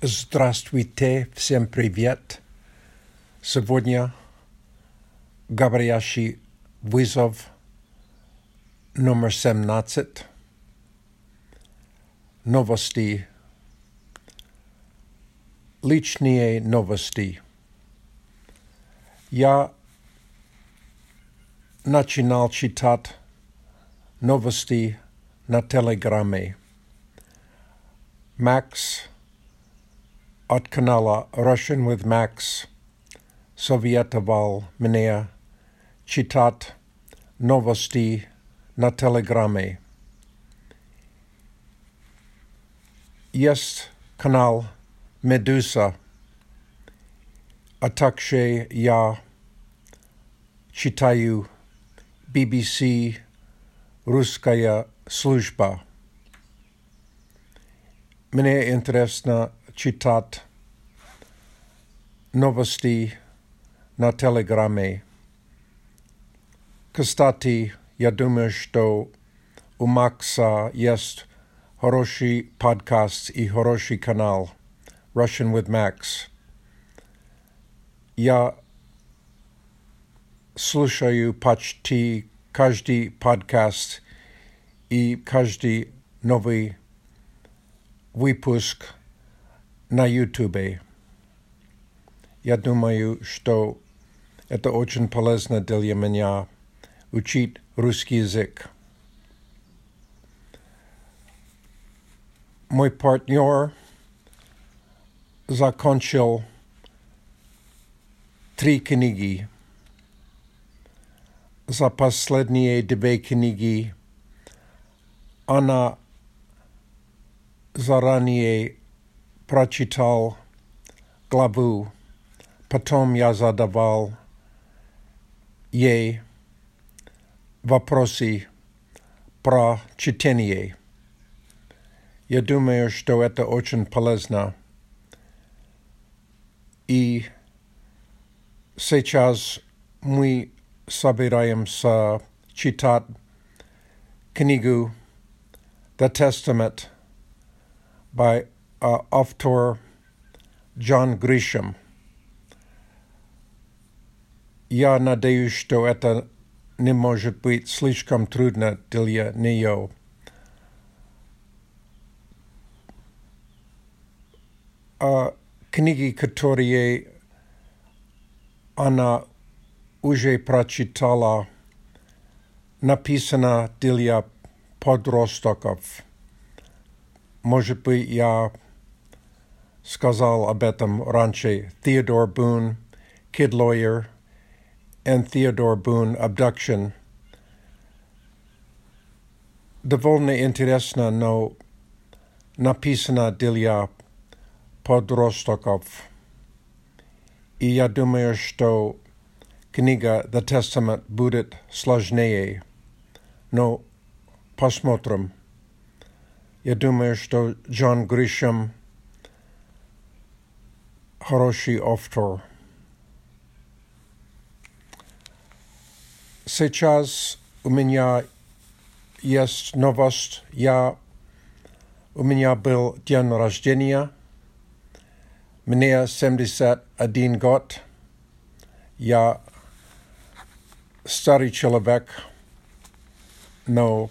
Здравствуйте, всем привет. Сегодня говорящий вызов номер 17. Новости. Личные новости. Я начинал читать новости на телеграме. Макс Otkanala, Russian with Max, Sovietoval, Minea, Chitat, Novosti, na telegramy. Jest kanal Meduza, Atakshe, Ya, ja BBC Ruskaya Служба. Мне интересно читать новости на телеграме. Кстати, я думаю, что у Макса есть хороший подкаст и хороший канал Russian with Max. Я слушаю почти каждый подкаст и каждый новый выпуск на YouTube. Я думаю, что это очень полезно для меня учить русский язык. Мой партнер закончил три книги. За последние две книги она заранее прочитал главу, потом я задавал ей вопросы про чтение. Я думаю, что это очень полезно. И сейчас мы собираемся читать книгу The Testament by uh, author John Grisham. Ја надеюсь, што ета не може быть слишком трудно для нее. А книги, которые она уже прочитала, написана для подростков. Может быть, я сказал об этом раньше. Theodore Boone, Kid Lawyer, and Theodore Boone Abduction. Довольно интересно, но написано для подростков. И я думаю, что книга The Testament будет сложнее. Но посмотрим. Я думаю, что Джон Гришем хороший автор. Сейчас у меня есть новость. Я, у меня был день рождения. Мне 71 год. Я старый человек, но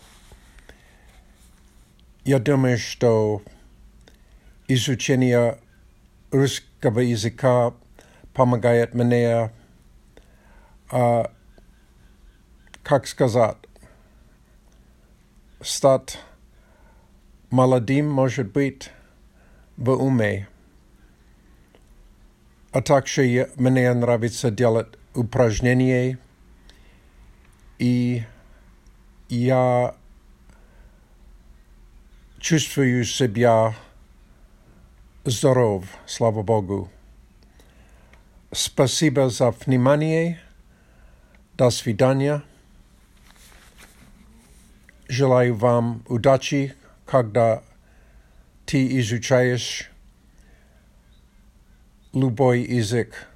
я думаю, что изучение русского языка помогает мне, а, как сказать, стать молодым, может быть, в уме. А также мне нравится делать упражнения, и я чувствую себя здоров, слава Богу. Спасибо за внимание. До свидания. Желаю вам удачи, когда ты изучаешь любой язык.